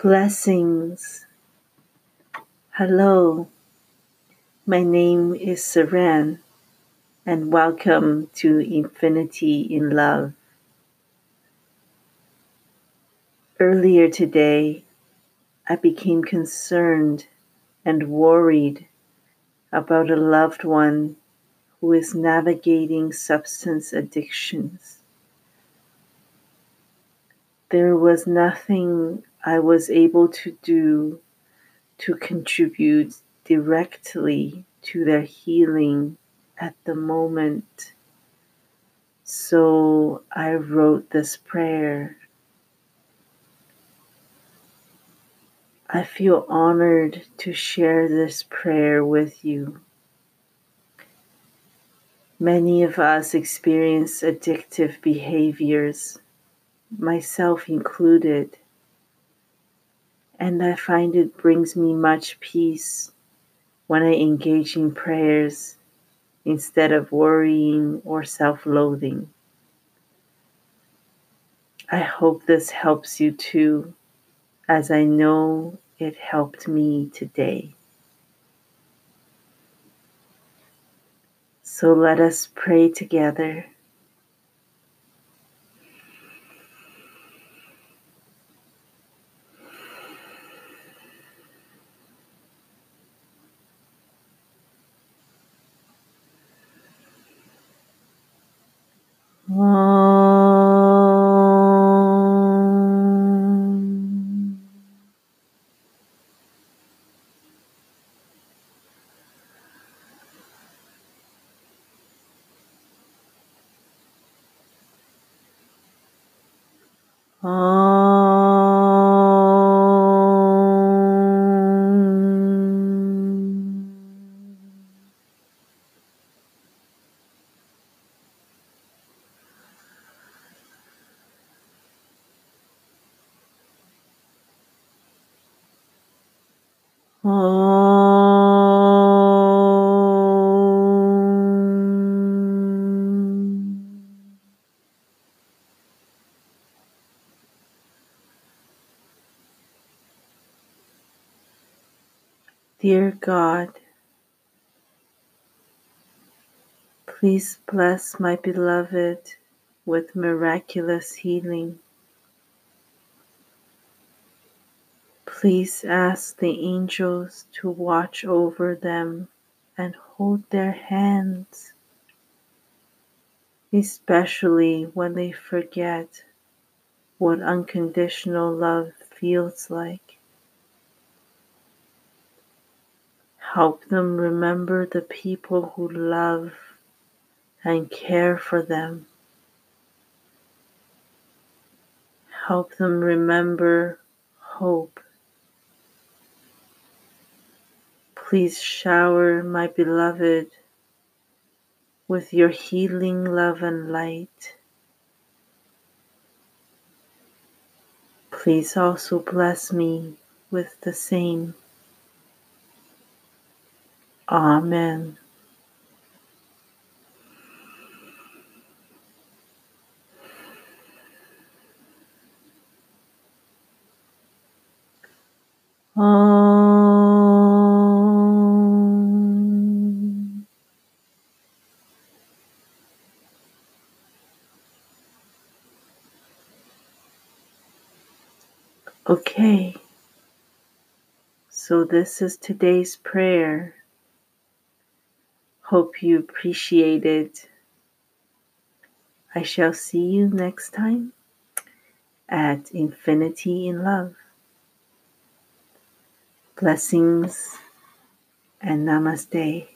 Blessings. Hello, my name is Seren, and welcome to Infinity in Love. Earlier today, I became concerned and worried about a loved one who is navigating substance addictions. There was nothing I was able to do to contribute directly to their healing at the moment. So I wrote this prayer. I feel honored to share this prayer with you. Many of us experience addictive behaviors, myself included, and I find it brings me much peace when I engage in prayers instead of worrying or self loathing. I hope this helps you too, as I know it helped me today. So let us pray together. Oh. Dear God, please bless my beloved with miraculous healing. Please ask the angels to watch over them and hold their hands, especially when they forget what unconditional love feels like. Help them remember the people who love and care for them. Help them remember hope. Please shower my beloved with your healing love and light. Please also bless me with the same. Amen. Um, okay, so this is today's prayer. Hope you appreciate it. I shall see you next time at Infinity in Love. Blessings and namaste.